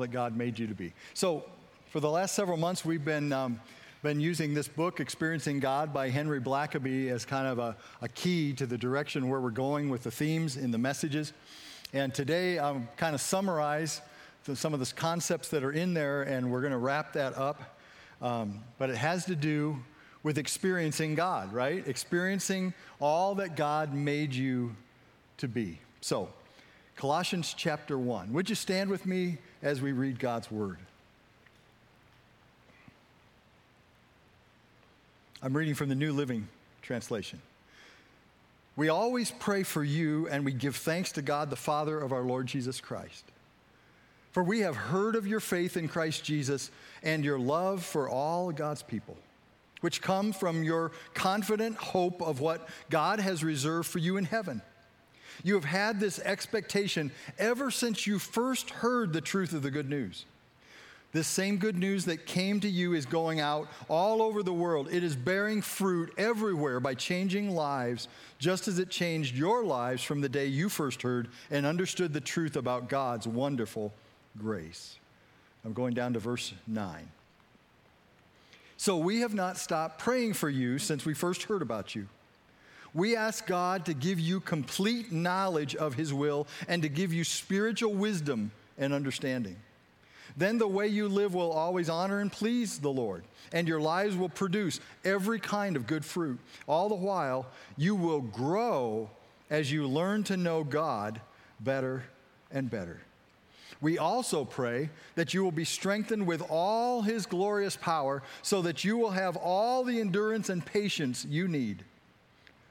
that God made you to be. So, for the last several months, we've been, um, been using this book, Experiencing God by Henry Blackaby, as kind of a, a key to the direction where we're going with the themes in the messages. And today, I'm kind of summarize some of the concepts that are in there, and we're going to wrap that up. Um, but it has to do with experiencing God, right? Experiencing all that God made you to be. So, Colossians chapter 1. Would you stand with me as we read God's word? I'm reading from the New Living Translation. We always pray for you and we give thanks to God, the Father of our Lord Jesus Christ. For we have heard of your faith in Christ Jesus and your love for all God's people, which come from your confident hope of what God has reserved for you in heaven. You have had this expectation ever since you first heard the truth of the good news. This same good news that came to you is going out all over the world. It is bearing fruit everywhere by changing lives, just as it changed your lives from the day you first heard and understood the truth about God's wonderful grace. I'm going down to verse 9. So we have not stopped praying for you since we first heard about you. We ask God to give you complete knowledge of His will and to give you spiritual wisdom and understanding. Then the way you live will always honor and please the Lord, and your lives will produce every kind of good fruit. All the while, you will grow as you learn to know God better and better. We also pray that you will be strengthened with all his glorious power so that you will have all the endurance and patience you need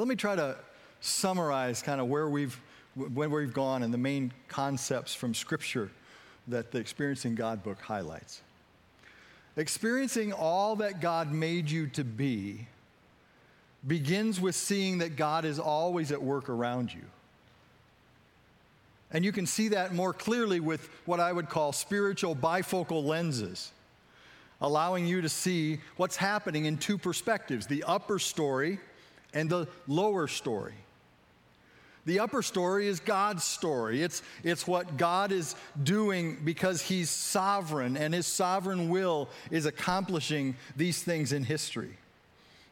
So let me try to summarize kind of where we've where we've gone and the main concepts from Scripture that the Experiencing God book highlights. Experiencing all that God made you to be begins with seeing that God is always at work around you. And you can see that more clearly with what I would call spiritual bifocal lenses, allowing you to see what's happening in two perspectives the upper story and the lower story. The upper story is God's story. It's, it's what God is doing because He's sovereign, and His sovereign will is accomplishing these things in history.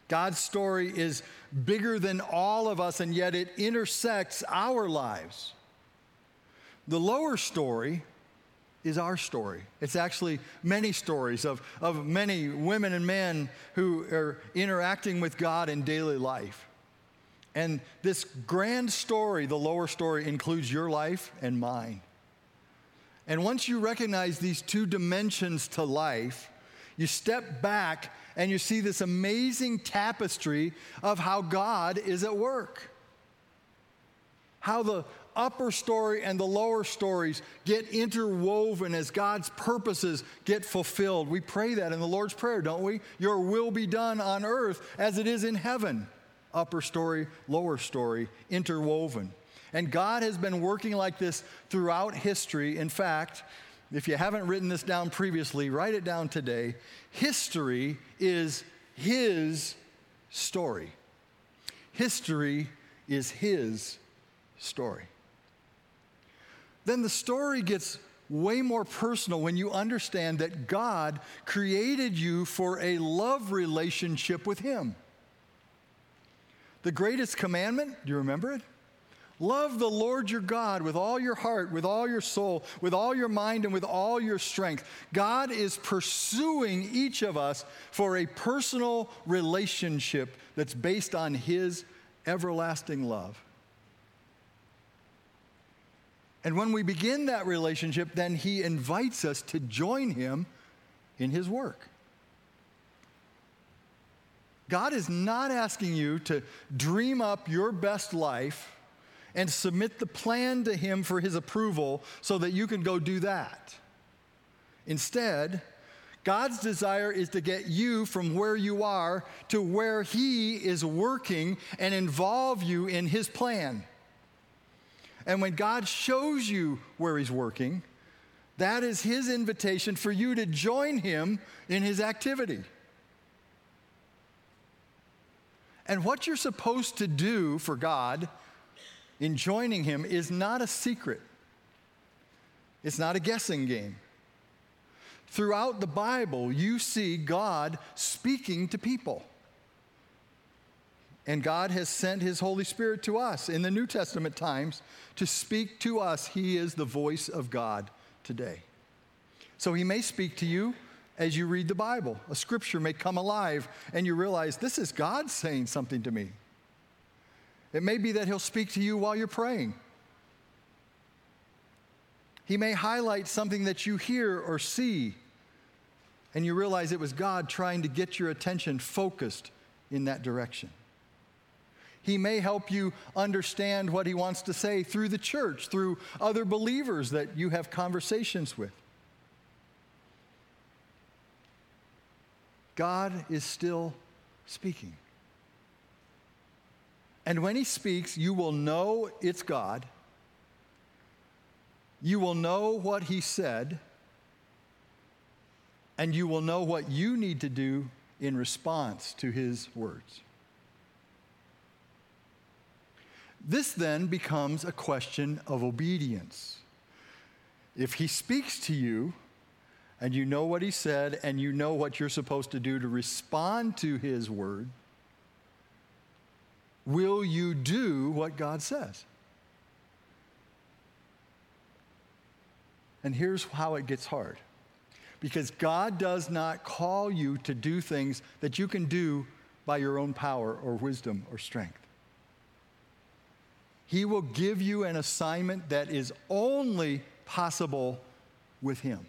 God's story is bigger than all of us, and yet it intersects our lives. The lower story is our story. It's actually many stories of, of many women and men who are interacting with God in daily life. And this grand story, the lower story, includes your life and mine. And once you recognize these two dimensions to life, you step back and you see this amazing tapestry of how God is at work. How the upper story and the lower stories get interwoven as God's purposes get fulfilled. We pray that in the Lord's Prayer, don't we? Your will be done on earth as it is in heaven. Upper story, lower story, interwoven. And God has been working like this throughout history. In fact, if you haven't written this down previously, write it down today. History is His story. History is His story then the story gets way more personal when you understand that God created you for a love relationship with Him. The greatest commandment, do you remember it? Love the Lord your God with all your heart, with all your soul, with all your mind, and with all your strength. God is pursuing each of us for a personal relationship that's based on His everlasting love. And when we begin that relationship, then He invites us to join Him in His work. God is not asking you to dream up your best life and submit the plan to Him for His approval so that you can go do that. Instead, God's desire is to get you from where you are to where He is working and involve you in His plan. And when God shows you where He's working, that is His invitation for you to join Him in His activity. And what you're supposed to do for God in joining Him is not a secret, it's not a guessing game. Throughout the Bible, you see God speaking to people. And God has sent His Holy Spirit to us in the New Testament times to speak to us. He is the voice of God today. So He may speak to you as you read the Bible. A scripture may come alive and you realize this is God saying something to me. It may be that He'll speak to you while you're praying. He may highlight something that you hear or see, and you realize it was God trying to get your attention focused in that direction. He may help you understand what He wants to say through the church, through other believers that you have conversations with. God is still speaking. And when He speaks, you will know it's God you will know what he said, and you will know what you need to do in response to his words. This then becomes a question of obedience. If he speaks to you, and you know what he said, and you know what you're supposed to do to respond to his word, will you do what God says? And here's how it gets hard because God does not call you to do things that you can do by your own power or wisdom or strength. He will give you an assignment that is only possible with Him.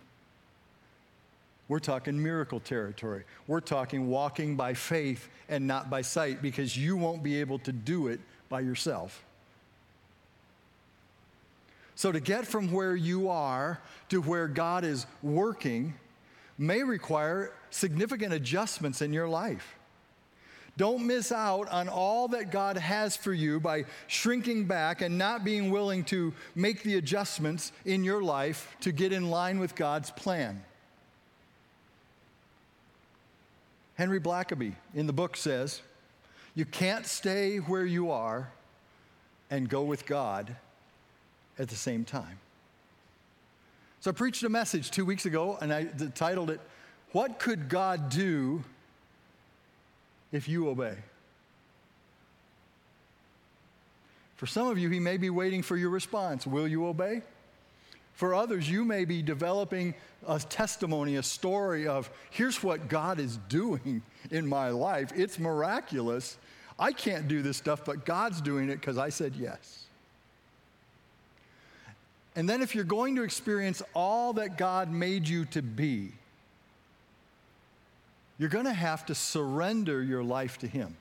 We're talking miracle territory. We're talking walking by faith and not by sight because you won't be able to do it by yourself. So, to get from where you are to where God is working may require significant adjustments in your life. Don't miss out on all that God has for you by shrinking back and not being willing to make the adjustments in your life to get in line with God's plan. Henry Blackaby in the book says, You can't stay where you are and go with God at the same time. So I preached a message two weeks ago and I titled it, What Could God Do If You Obey? For some of you, He may be waiting for your response. Will you obey? For others, you may be developing a testimony, a story of here's what God is doing in my life. It's miraculous. I can't do this stuff, but God's doing it because I said yes. And then, if you're going to experience all that God made you to be, you're going to have to surrender your life to Him.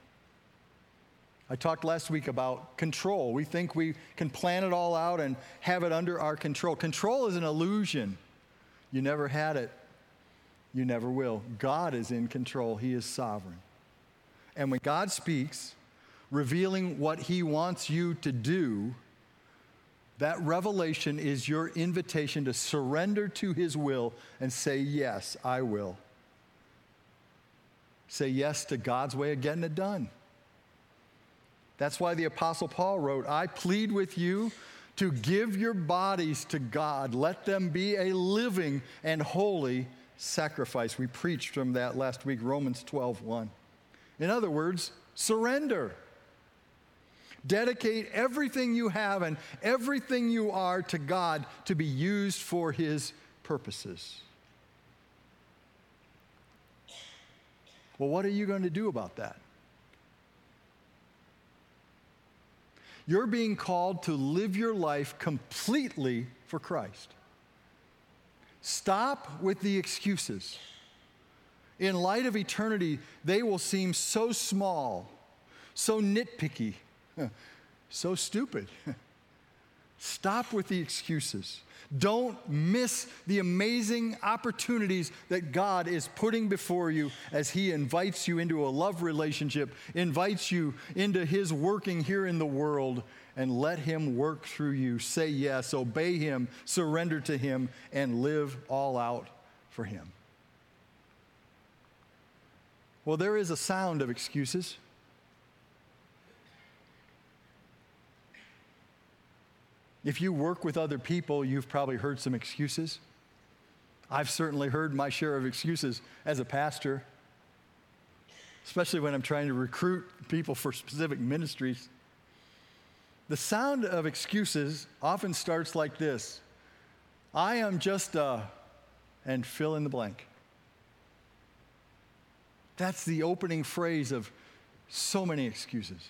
I talked last week about control. We think we can plan it all out and have it under our control. Control is an illusion. You never had it, you never will. God is in control, He is sovereign. And when God speaks, revealing what He wants you to do, that revelation is your invitation to surrender to His will and say, Yes, I will. Say yes to God's way of getting it done. That's why the Apostle Paul wrote, I plead with you to give your bodies to God. Let them be a living and holy sacrifice. We preached from that last week, Romans 12 1. In other words, surrender. Dedicate everything you have and everything you are to God to be used for His purposes. Well, what are you going to do about that? You're being called to live your life completely for Christ. Stop with the excuses. In light of eternity, they will seem so small, so nitpicky, so stupid. Stop with the excuses. Don't miss the amazing opportunities that God is putting before you as He invites you into a love relationship, invites you into His working here in the world, and let Him work through you. Say yes, obey Him, surrender to Him, and live all out for Him. Well, there is a sound of excuses. If you work with other people, you've probably heard some excuses. I've certainly heard my share of excuses as a pastor, especially when I'm trying to recruit people for specific ministries. The sound of excuses often starts like this I am just a, and fill in the blank. That's the opening phrase of so many excuses.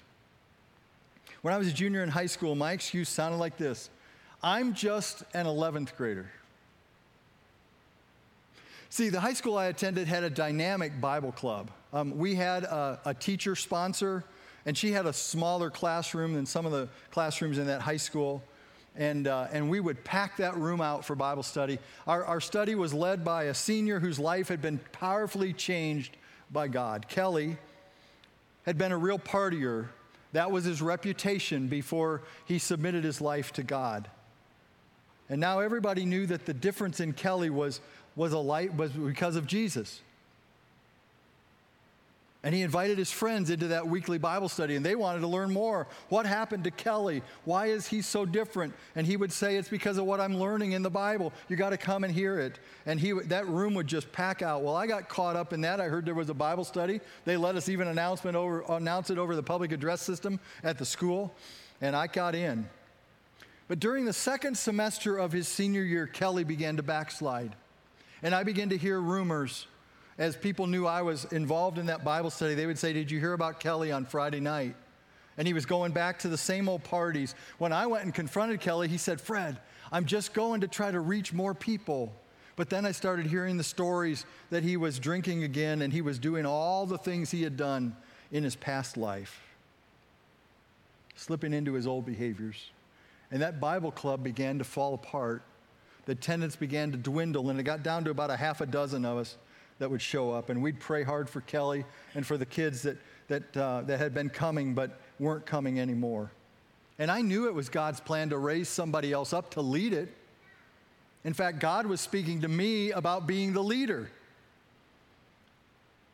When I was a junior in high school, my excuse sounded like this I'm just an 11th grader. See, the high school I attended had a dynamic Bible club. Um, we had a, a, teacher sponsor, and she had a smaller classroom than some of the classrooms in that high school. And, uh, and we would pack that room out for Bible study. Our, our study was led by a senior whose life had been powerfully changed by God. Kelly had been a real partier that was his reputation before he submitted his life to God. And now everybody knew that the difference in Kelly was, was, a light, was because of Jesus. And he invited his friends into that weekly Bible study, and they wanted to learn more. What happened to Kelly? Why is he so different? And he would say, It's because of what I'm learning in the Bible. You got to come and hear it. And he, that room would just pack out. Well, I got caught up in that. I heard there was a Bible study. They let us even announcement over, announce it over the public address system at the school, and I got in. But during the second semester of his senior year, Kelly began to backslide. And I began to hear rumors as people knew I was involved in that Bible study, they would say, Did you hear about Kelly on Friday night? And he was going back to the same old parties. When I went and confronted Kelly, he said, Fred, I'm just going to try to reach more people. But then I started hearing the stories that he was drinking again and he was doing all the things he had done in his past life, slipping into his old behaviors. And that Bible club began to fall apart. The attendance began to dwindle, and it got down to about a half a dozen of us that would show up. And we'd pray hard for Kelly and for the kids that, that, uh, that had been coming but weren't coming anymore. And I knew it was God's plan to raise somebody else up to lead it. In fact, God was speaking to me about being the leader.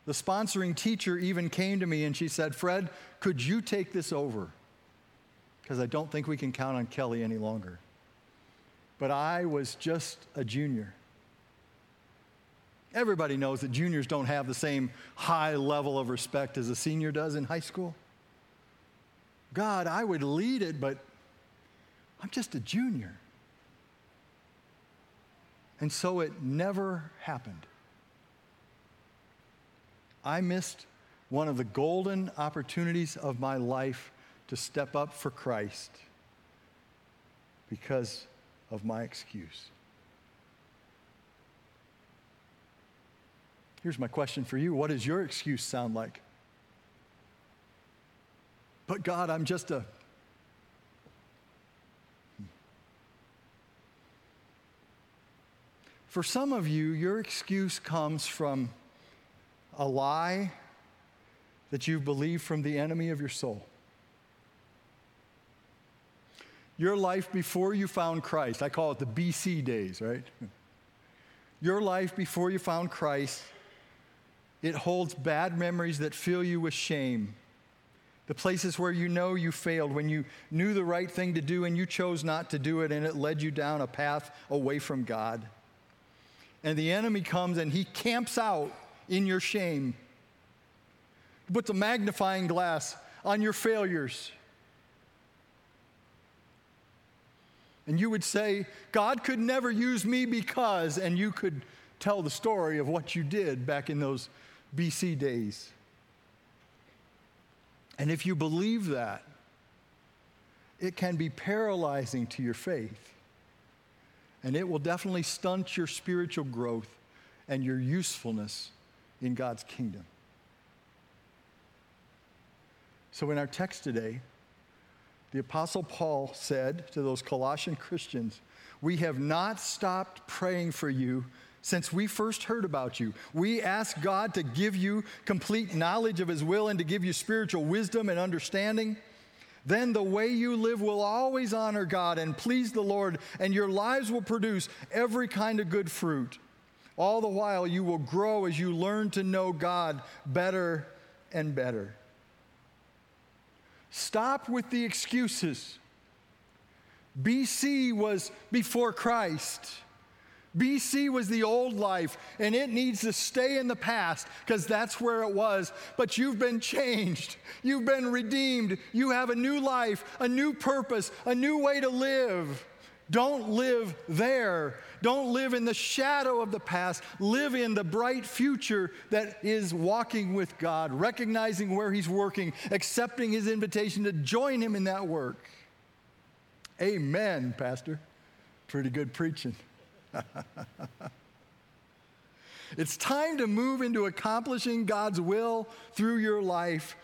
The sponsoring teacher even came to me and she said, Fred, could you take this over? Because I don't think we can count on Kelly any longer. But I was just a junior. Everybody knows that juniors don't have the same high level of respect as a senior does in high school. God, I would lead it, but I'm just a junior. And so it never happened. I missed one of the golden opportunities of my life to step up for Christ because of my excuse. Here's my question for you What does your excuse sound like? But God, I'm just a. For some of you, your excuse comes from a lie that you believe from the enemy of your soul. Your life before you found Christ, I call it the BC days, right? Your life before you found Christ it holds bad memories that fill you with shame. The places where you know you failed, when you knew the right thing to do and you chose not to do it, and it led you down a path away from God. And the enemy comes and he camps out in your shame. He puts a magnifying glass on your failures. And you would say, God could never use me because, and you could tell the story of what you did back in those BC days. And if you believe that, it can be paralyzing to your faith. And it will definitely stunt your spiritual growth and your usefulness in God's kingdom. So, in our text today, The Apostle Paul said to those Colossian Christians, We have not stopped praying for you since we first heard about you. We ask God to give you complete knowledge of His will and to give you spiritual wisdom and understanding. Then the way you live will always honor God and please the Lord, and your lives will produce every kind of good fruit. All the while, you will grow as you learn to know God better and better. Stop with the excuses. BC was before Christ. BC was the old life, and it needs to stay in the past because that's where it was. But you've been changed. You've been redeemed. You have a new life, a new purpose, a new way to live. Don't live there. Don't live in the shadow of the past. Live in the bright future that is walking with God, recognizing where He's working, accepting His invitation to join Him in that work. Amen, Pastor. Pretty good preaching. it's time to move into accomplishing God's will through your life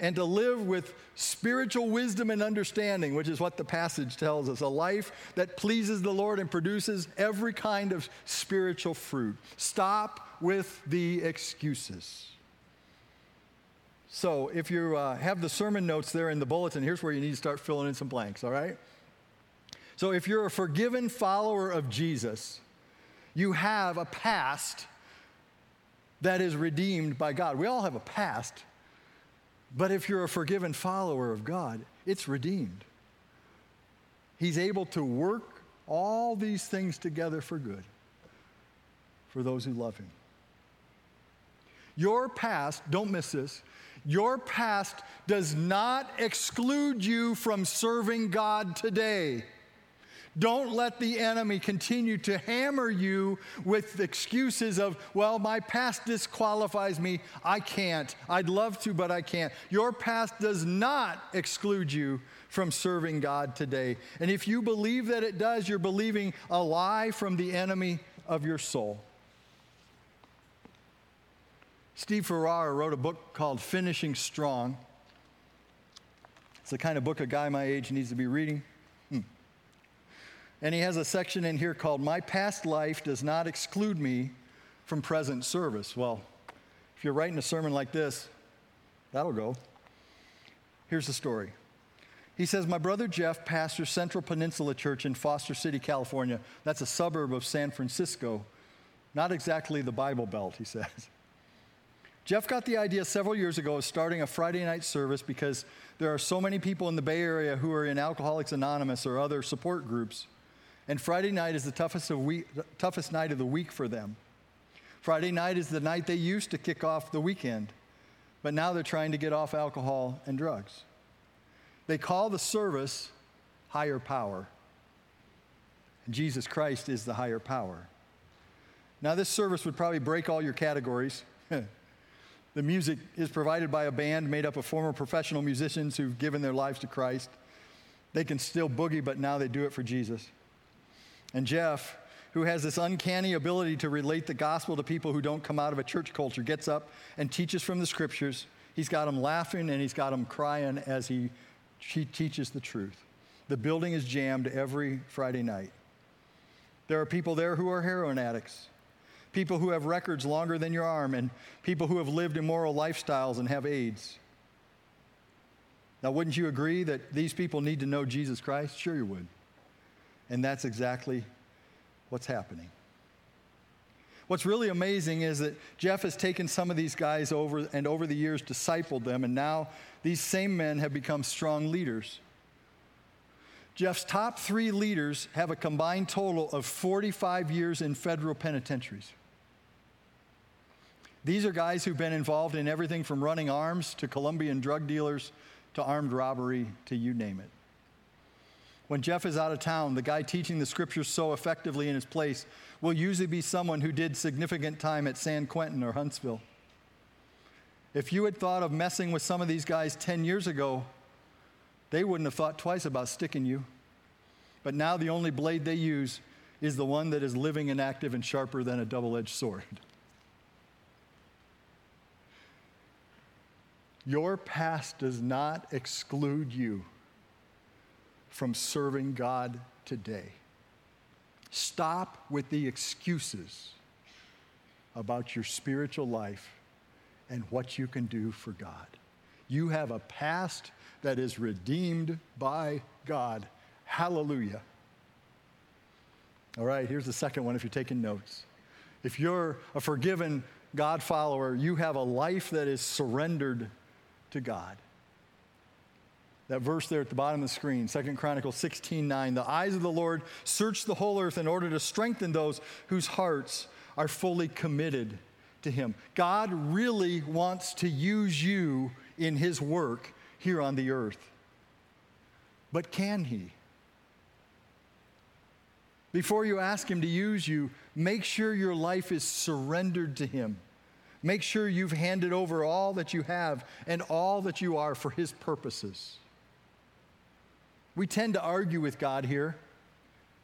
and to live with spiritual wisdom and understanding, which is what the passage tells us a life that pleases the Lord and produces every kind of spiritual fruit. Stop with the excuses. So, if you uh, have the sermon notes there in the bulletin, here's where you need to start filling in some blanks, all right? So, if you're a forgiven follower of Jesus, you have a past that is redeemed by God. We all have a past but if you're a forgiven follower of God, it's redeemed. He's able to work all these things together for good for those who love Him. Your past, don't miss this, your past does not exclude you from serving God today. Don't let the enemy continue to hammer you with excuses of, well, my past disqualifies me. I can't. I'd love to, but I can't. Your past does not exclude you from serving God today. And if you believe that it does, you're believing a lie from the enemy of your soul. Steve Farrar wrote a book called Finishing Strong. It's the kind of book a guy my age needs to be reading. And he has a section in here called My Past Life Does Not Exclude Me from Present Service. Well, if you're writing a sermon like this, that'll go. Here's the story. He says, My brother Jeff pastors Central Peninsula Church in Foster City, California. That's a suburb of San Francisco. Not exactly the Bible Belt, he says. Jeff got the idea several years ago of starting a Friday night service because there are so many people in the Bay Area who are in Alcoholics Anonymous or other support groups. And Friday night is the toughest, of week, toughest night of the week for them. Friday night is the night they used to kick off the weekend, but now they're trying to get off alcohol and drugs. They call the service higher power. And Jesus Christ is the higher power. Now, this service would probably break all your categories. the music is provided by a band made up of former professional musicians who've given their lives to Christ. They can still boogie, but now they do it for Jesus. And Jeff, who has this uncanny ability to relate the gospel to people who don't come out of a church culture, gets up and teaches from the scriptures. He's got them laughing and he's got them crying as he, he teaches the truth. The building is jammed every Friday night. There are people there who are heroin addicts, people who have records longer than your arm, and people who have lived immoral lifestyles and have AIDS. Now, wouldn't you agree that these people need to know Jesus Christ? Sure, you would. And that's exactly what's happening. What's really amazing is that Jeff has taken some of these guys over and over the years discipled them, and now these same men have become strong leaders. Jeff's top three leaders have a combined total of 45 years in federal penitentiaries. These are guys who've been involved in everything from running arms to Colombian drug dealers to armed robbery to you name it. When Jeff is out of town, the guy teaching the scriptures so effectively in his place will usually be someone who did significant time at San Quentin or Huntsville. If you had thought of messing with some of these guys 10 years ago, they wouldn't have thought twice about sticking you. But now the only blade they use is the one that is living and active and sharper than a double edged sword. Your past does not exclude you from serving God today. Stop with the excuses about your spiritual life and what you can do for God. You have a past that is redeemed by God. Hallelujah. All right, here's the second one if you're taking notes. If you're a forgiven God follower, you have a life that is surrendered to God. That verse there at the bottom of the screen, 2 Chronicles 16 9. The eyes of the Lord search the whole earth in order to strengthen those whose hearts are fully committed to Him. God really wants to use you in His work here on the earth. But can He? Before you ask Him to use you, make sure your life is surrendered to Him. Make sure you've handed over all that you have and all that you are for His purposes. We tend to argue with God here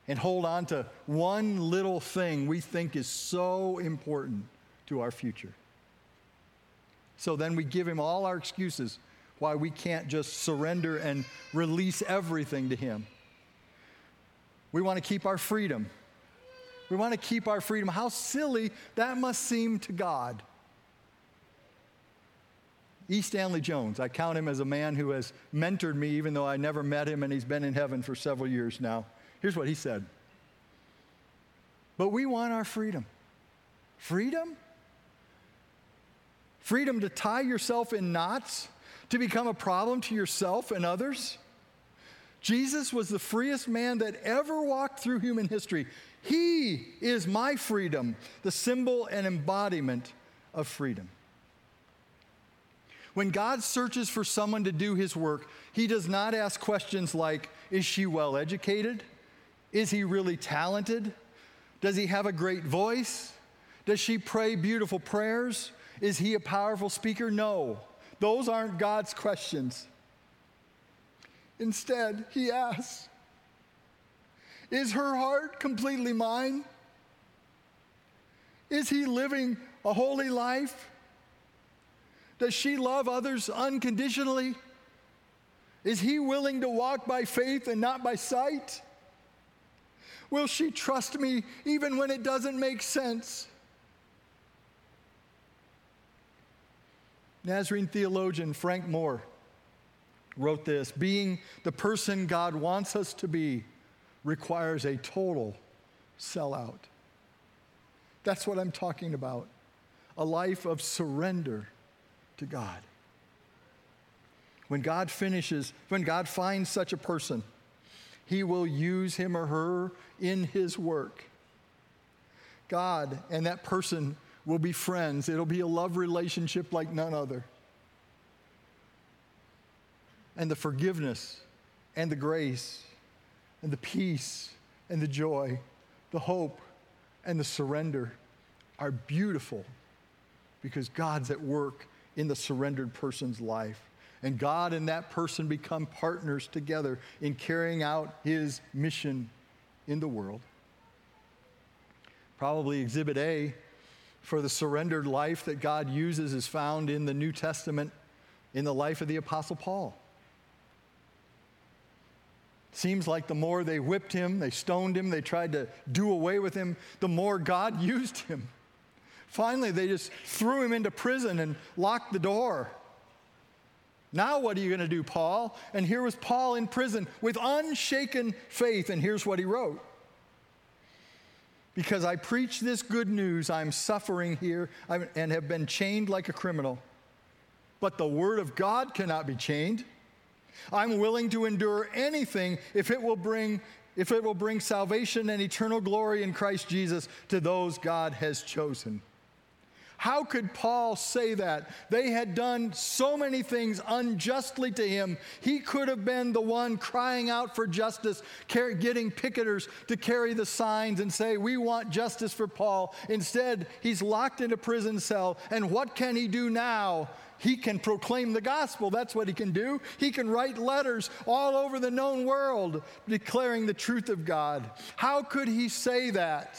and hold on to one little thing we think is so important to our future. So then we give Him all our excuses why we can't just surrender and release everything to Him. We want to keep our freedom. We want to keep our freedom. How silly that must seem to God. E. Stanley Jones. I count him as a man who has mentored me, even though I never met him and he's been in heaven for several years now. Here's what he said But we want our freedom. Freedom? Freedom to tie yourself in knots, to become a problem to yourself and others? Jesus was the freest man that ever walked through human history. He is my freedom, the symbol and embodiment of freedom. When God searches for someone to do his work, he does not ask questions like Is she well educated? Is he really talented? Does he have a great voice? Does she pray beautiful prayers? Is he a powerful speaker? No, those aren't God's questions. Instead, he asks Is her heart completely mine? Is he living a holy life? Does she love others unconditionally? Is he willing to walk by faith and not by sight? Will she trust me even when it doesn't make sense? Nazarene theologian Frank Moore wrote this Being the person God wants us to be requires a total sellout. That's what I'm talking about a life of surrender to God. When God finishes, when God finds such a person, he will use him or her in his work. God and that person will be friends. It'll be a love relationship like none other. And the forgiveness and the grace and the peace and the joy, the hope and the surrender are beautiful because God's at work in the surrendered person's life. And God and that person become partners together in carrying out his mission in the world. Probably exhibit A for the surrendered life that God uses is found in the New Testament in the life of the Apostle Paul. Seems like the more they whipped him, they stoned him, they tried to do away with him, the more God used him. Finally, they just threw him into prison and locked the door. Now, what are you going to do, Paul? And here was Paul in prison with unshaken faith, and here's what he wrote Because I preach this good news, I'm suffering here and have been chained like a criminal. But the word of God cannot be chained. I'm willing to endure anything if it will bring if it will bring salvation and eternal glory in Christ Jesus to those God has chosen. How could Paul say that? They had done so many things unjustly to him. He could have been the one crying out for justice, getting picketers to carry the signs and say, We want justice for Paul. Instead, he's locked in a prison cell. And what can he do now? He can proclaim the gospel. That's what he can do. He can write letters all over the known world declaring the truth of God. How could he say that?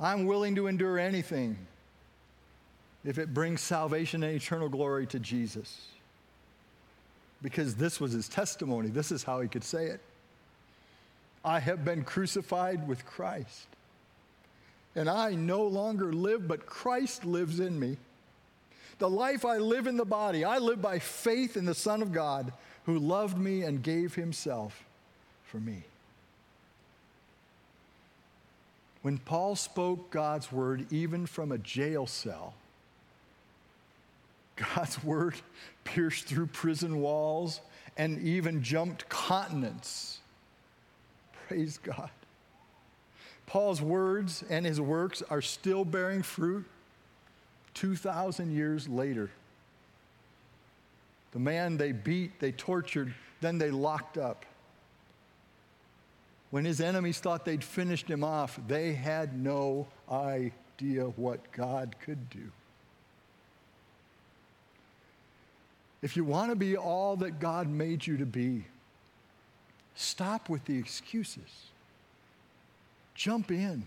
I'm willing to endure anything if it brings salvation and eternal glory to Jesus. because this was his testimony. This is how he could say it. I have been crucified with Christ. And I no longer live, but Christ lives in me. The life I live in the body, I live by faith in the Son of God who loved me and gave himself for me. When Paul spoke God's word, even from a jail cell, God's word pierced through prison walls and even jumped continents. Praise God. Paul's words and his works are still bearing fruit 2,000 years later. The man they beat, they tortured, then they locked up. When his enemies thought they'd finished him off, they had no idea what God could do. If you want to be all that God made you to be, stop with the excuses. Jump in.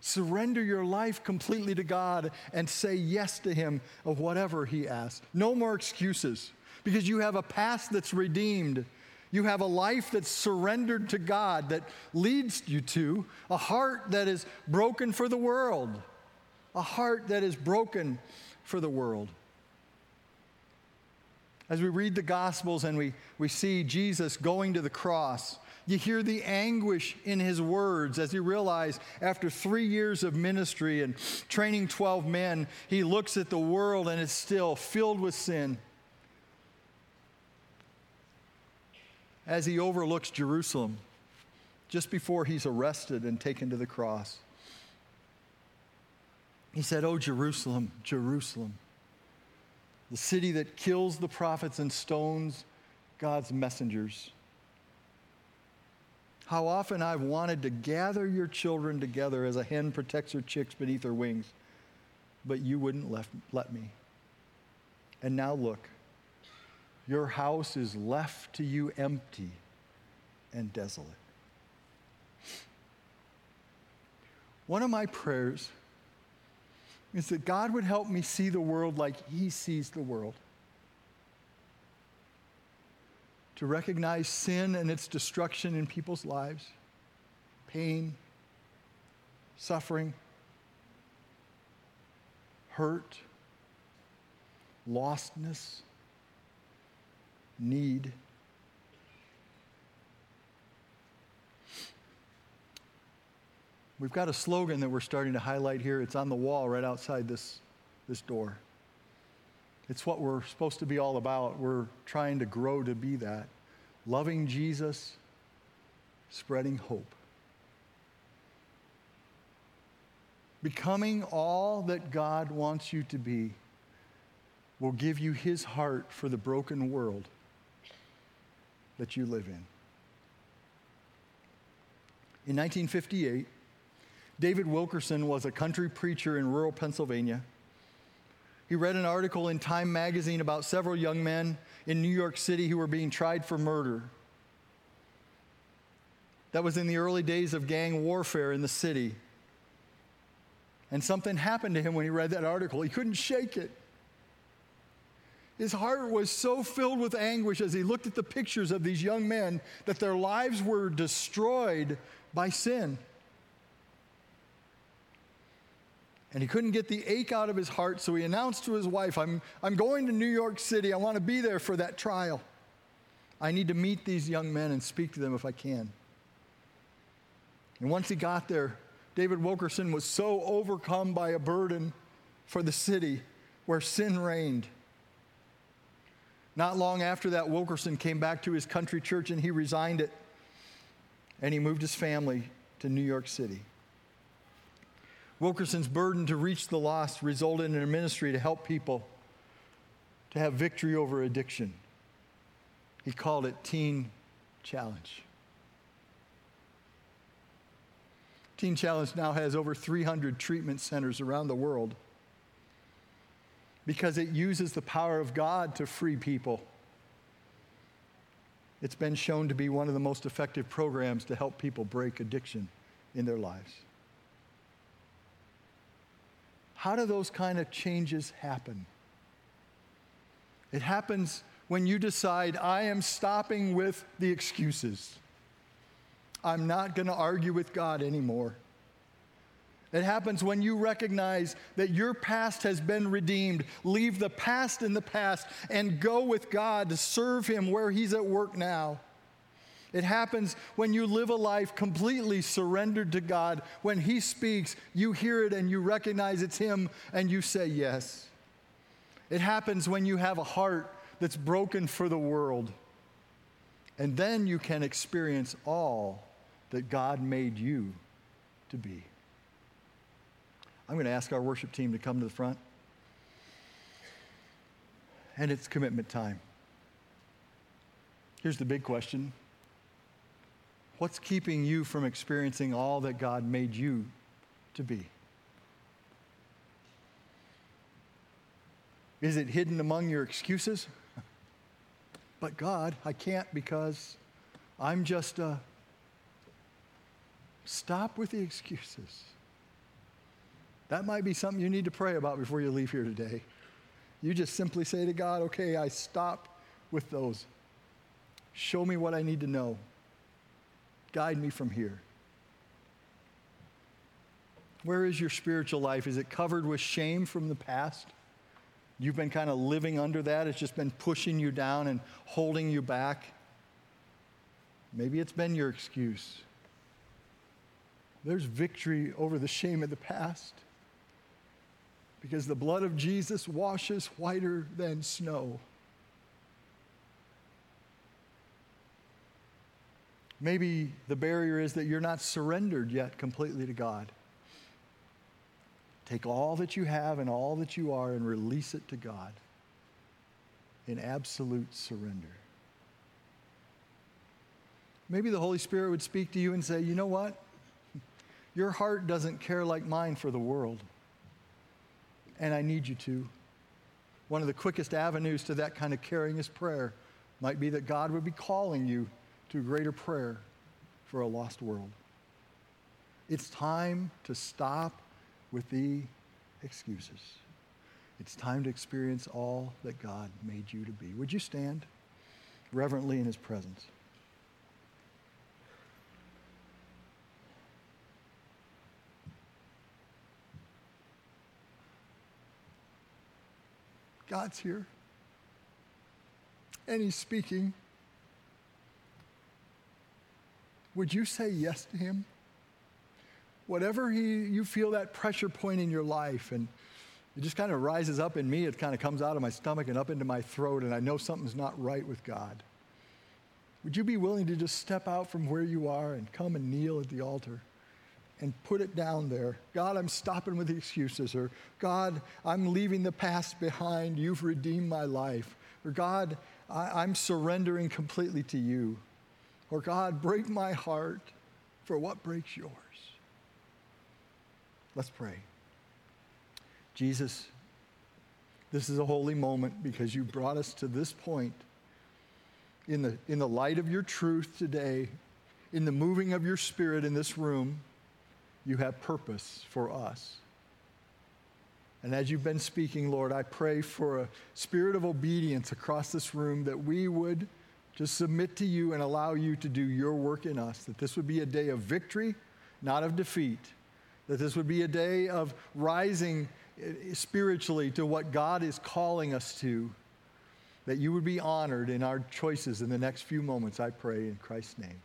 Surrender your life completely to God and say yes to Him of whatever He asks. No more excuses because you have a past that's redeemed. You have a life that's surrendered to God that leads you to a heart that is broken for the world. A heart that is broken for the world. As we read the Gospels and we, we see Jesus going to the cross, you hear the anguish in his words as he realized after three years of ministry and training 12 men, he looks at the world and it's still filled with sin. As he overlooks Jerusalem just before he's arrested and taken to the cross, he said, Oh, Jerusalem, Jerusalem, the city that kills the prophets and stones God's messengers. How often I've wanted to gather your children together as a hen protects her chicks beneath her wings, but you wouldn't let, let me. And now look, your house is left to you empty and desolate. One of my prayers is that God would help me see the world like He sees the world. to recognize sin and its destruction in people's lives, pain, suffering, hurt, lostness, need. We've got a slogan that we're starting to highlight here. It's on the wall right outside this, this door. It's what we're supposed to be all about. We're trying to grow to be that. Loving Jesus, spreading hope. Becoming all that God wants you to be will give you his heart for the broken world that you live in. In 1958, David Wilkerson was a country preacher in rural Pennsylvania. He read an article in Time magazine about several young men in New York City who were being tried for murder. That was in the early days of gang warfare in the city. And something happened to him when he read that article. He couldn't shake it. His heart was so filled with anguish as he looked at the pictures of these young men that their lives were destroyed by sin. And he couldn't get the ache out of his heart, so he announced to his wife, I'm, I'm going to New York City. I want to be there for that trial. I need to meet these young men and speak to them if I can. And once he got there, David Wilkerson was so overcome by a burden for the city where sin reigned. Not long after that, Wilkerson came back to his country church and he resigned it. And he moved his family to New York City. Wilkerson's burden to reach the lost resulted in a ministry to help people to have victory over addiction. He called it Teen Challenge. Teen Challenge now has over 300 treatment centers around the world because it uses the power of God to free people. It's been shown to be one of the most effective programs to help people break addiction in their lives. How do those kind of changes happen? It happens when you decide, I am stopping with the excuses. I'm not going to argue with God anymore. It happens when you recognize that your past has been redeemed. Leave the past in the past and go with God to serve Him where He's at work now. It happens when you live a life completely surrendered to God. When He speaks, you hear it and you recognize it's Him and you say yes. It happens when you have a heart that's broken for the world. And then you can experience all that God made you to be. I'm going to ask our worship team to come to the front. And it's commitment time. Here's the big question What's keeping you from experiencing all that God made you to be? Is it hidden among your excuses? but God, I can't because I'm just a. Stop with the excuses. That might be something you need to pray about before you leave here today. You just simply say to God, okay, I stop with those. Show me what I need to know. Guide me from here. Where is your spiritual life? Is it covered with shame from the past? You've been kind of living under that. It's just been pushing you down and holding you back. Maybe it's been your excuse. There's victory over the shame of the past because the blood of Jesus washes whiter than snow. Maybe the barrier is that you're not surrendered yet completely to God. Take all that you have and all that you are and release it to God in absolute surrender. Maybe the Holy Spirit would speak to you and say, you know what? Your heart doesn't care like mine for the world and I need you to. One of the quickest avenues to that kind of caring is prayer. Might be that God would be calling you to greater prayer for a lost world. It's time to stop with the excuses. It's time to experience all that God made you to be. Would you stand reverently in His presence? God's here. And He's speaking. Would you say yes to Him? Whatever he, you feel that pressure point in your life, and it just kind of rises up in me, it kind of comes out of my stomach and up into my throat, and I know something's not right with God. Would you be willing to just step out from where you are and come and kneel at the altar? And put it down there. God, I'm stopping with the excuses. Or God, I'm leaving the past behind. You've redeemed my life. Or God, I, am surrendering completely to you. Or God, break my heart for what breaks yours. Let's pray. Jesus, this is a holy moment because you brought us to this point in the, in the light of your truth today, in the moving of your spirit in this room you have purpose for us. And as you've been speaking, Lord, I pray for a spirit of obedience across this room that we would just submit to you and allow you to do your work in us. That this would be a day of victory, not of defeat. That this would be a day of rising eh, spiritually to what God is calling us to. That you would be honored in our choices in the next few moments, I pray in Christ's name.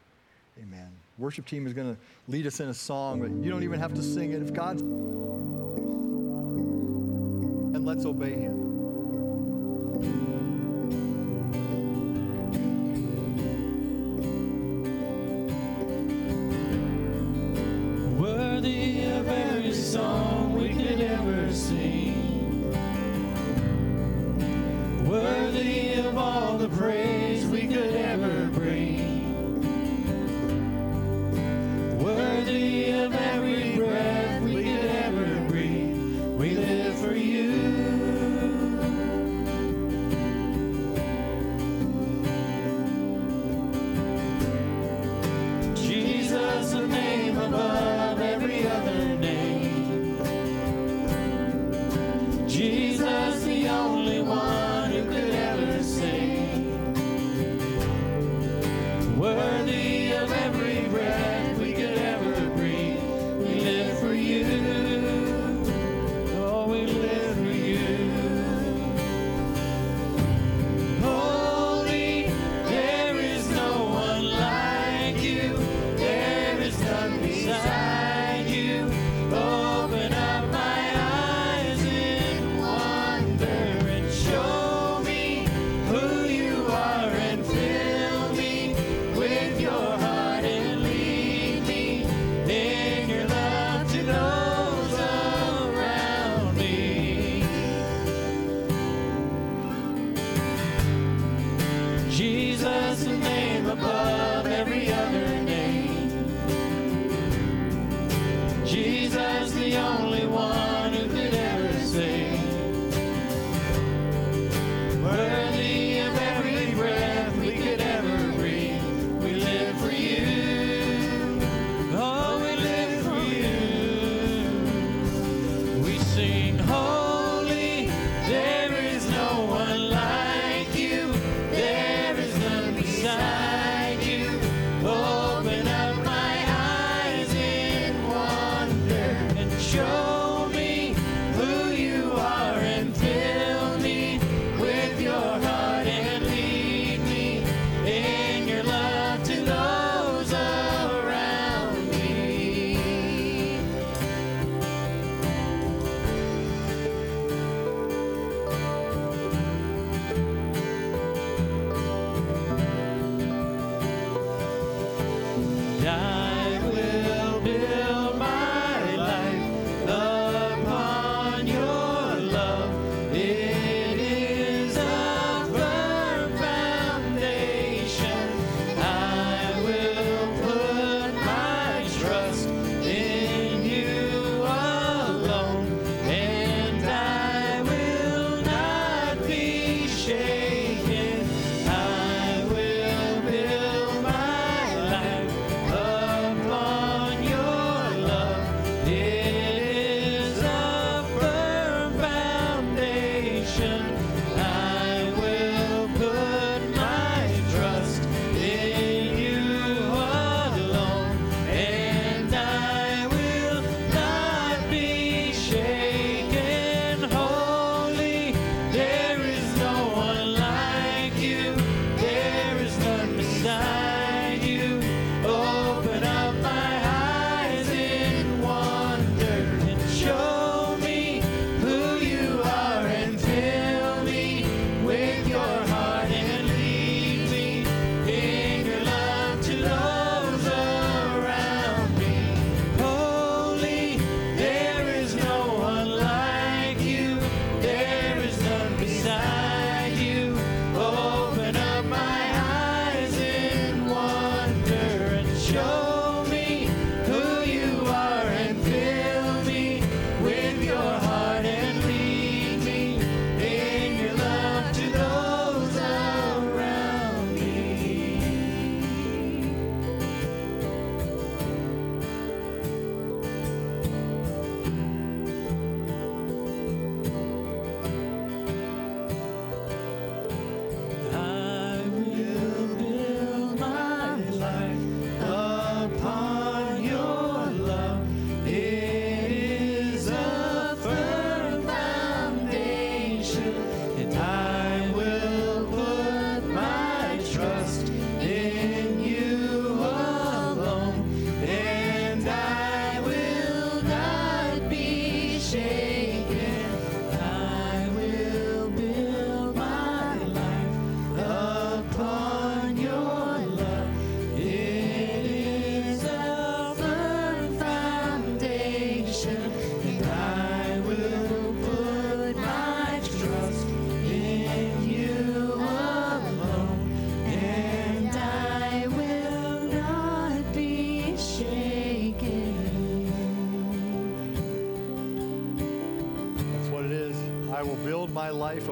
Amen. Worship team is going to lead us in a song, but you don't even have to sing it. If God's. And let's obey Him. Worthy of every song we could ever sing. Worthy of all the praise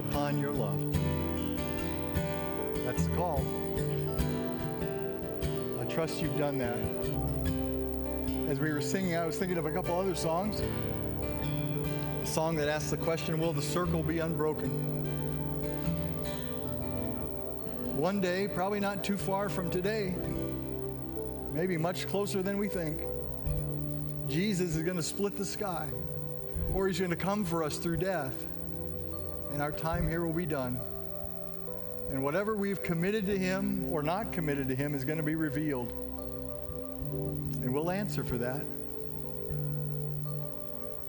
upon your love. That's the call. I trust you've done that. As we were singing, I was thinking of a couple other songs. A song that asks the question Will the circle be unbroken? One day, probably not too far from today, maybe much closer than we think, Jesus is going to split the sky, or he's going to come for us through death, and our time here will be done. And whatever we've committed to him or not committed to him is going to be revealed. And we'll answer for that.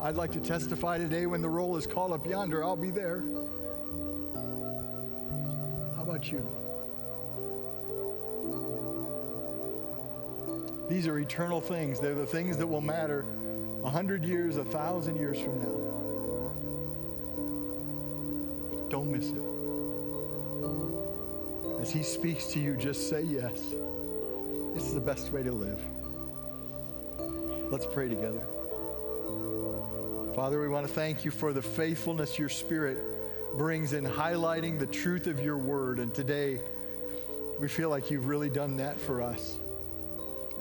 I'd like to testify today when the roll is called up yonder, I'll be there. How about you? These are eternal things. They're the things that will matter a hundred years, a thousand years from now. Don't miss it. As He speaks to you, just say yes. It's the best way to live. Let's pray together. Father, we want to thank you for the faithfulness your Spirit brings in highlighting the truth of your word. And today, we feel like you've really done that for us.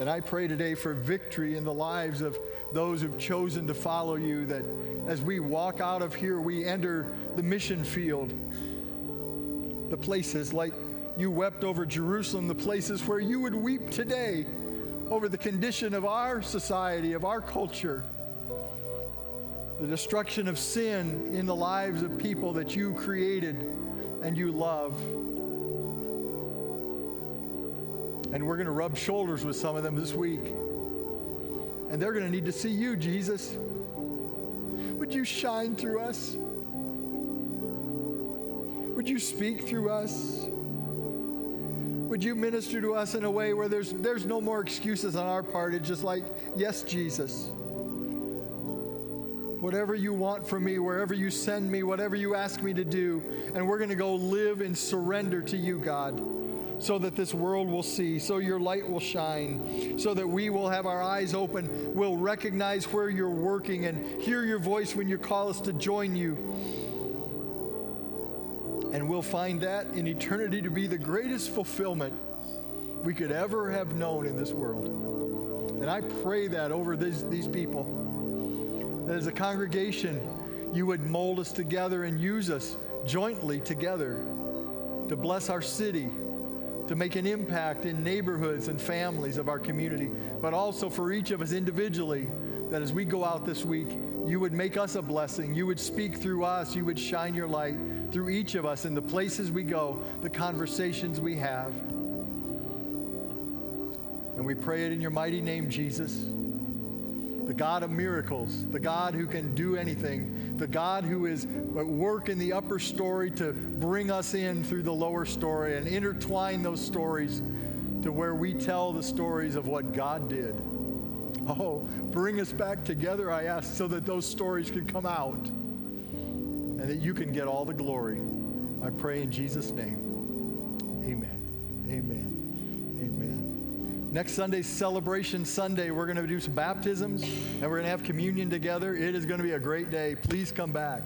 And I pray today for victory in the lives of those who've chosen to follow you, that as we walk out of here, we enter the mission field, the places like you wept over Jerusalem, the places where you would weep today over the condition of our society, of our culture, the destruction of sin in the lives of people that you created and you love. And we're going to rub shoulders with some of them this week. And they're going to need to see you, Jesus. Would you shine through us? Would you speak through us? Would you minister to us in a way where there's, there's no more excuses on our part? It's just like, yes, Jesus. Whatever you want from me, wherever you send me, whatever you ask me to do, and we're going to go live in surrender to you, God so that this world will see, so your light will shine, so that we will have our eyes open, we'll recognize where you're working and hear your voice when you call us to join you. And we'll find that in eternity to be the greatest fulfillment we could ever have known in this world. And I pray that over these, these people, that as a congregation, you would mold us together and use us jointly together to bless our city, to make an impact in neighborhoods and families of our community, but also for each of us individually, that as we go out this week, you would make us a blessing. You would speak through us. You would shine your light through each of us in the places we go, the conversations we have. And we pray it in your mighty name, Jesus the God of miracles, the God who can do anything, the God who is at work in the upper story to bring us in through the lower story and intertwine those stories to where we tell the stories of what God did. Oh, bring us back together, I ask, so that those stories can come out and that you can get all the glory. I pray in Jesus' name. Amen. Amen. Next Sunday's Celebration Sunday, we're going to do some baptisms and we're going to have communion together. It is going to be a great day. Please come back.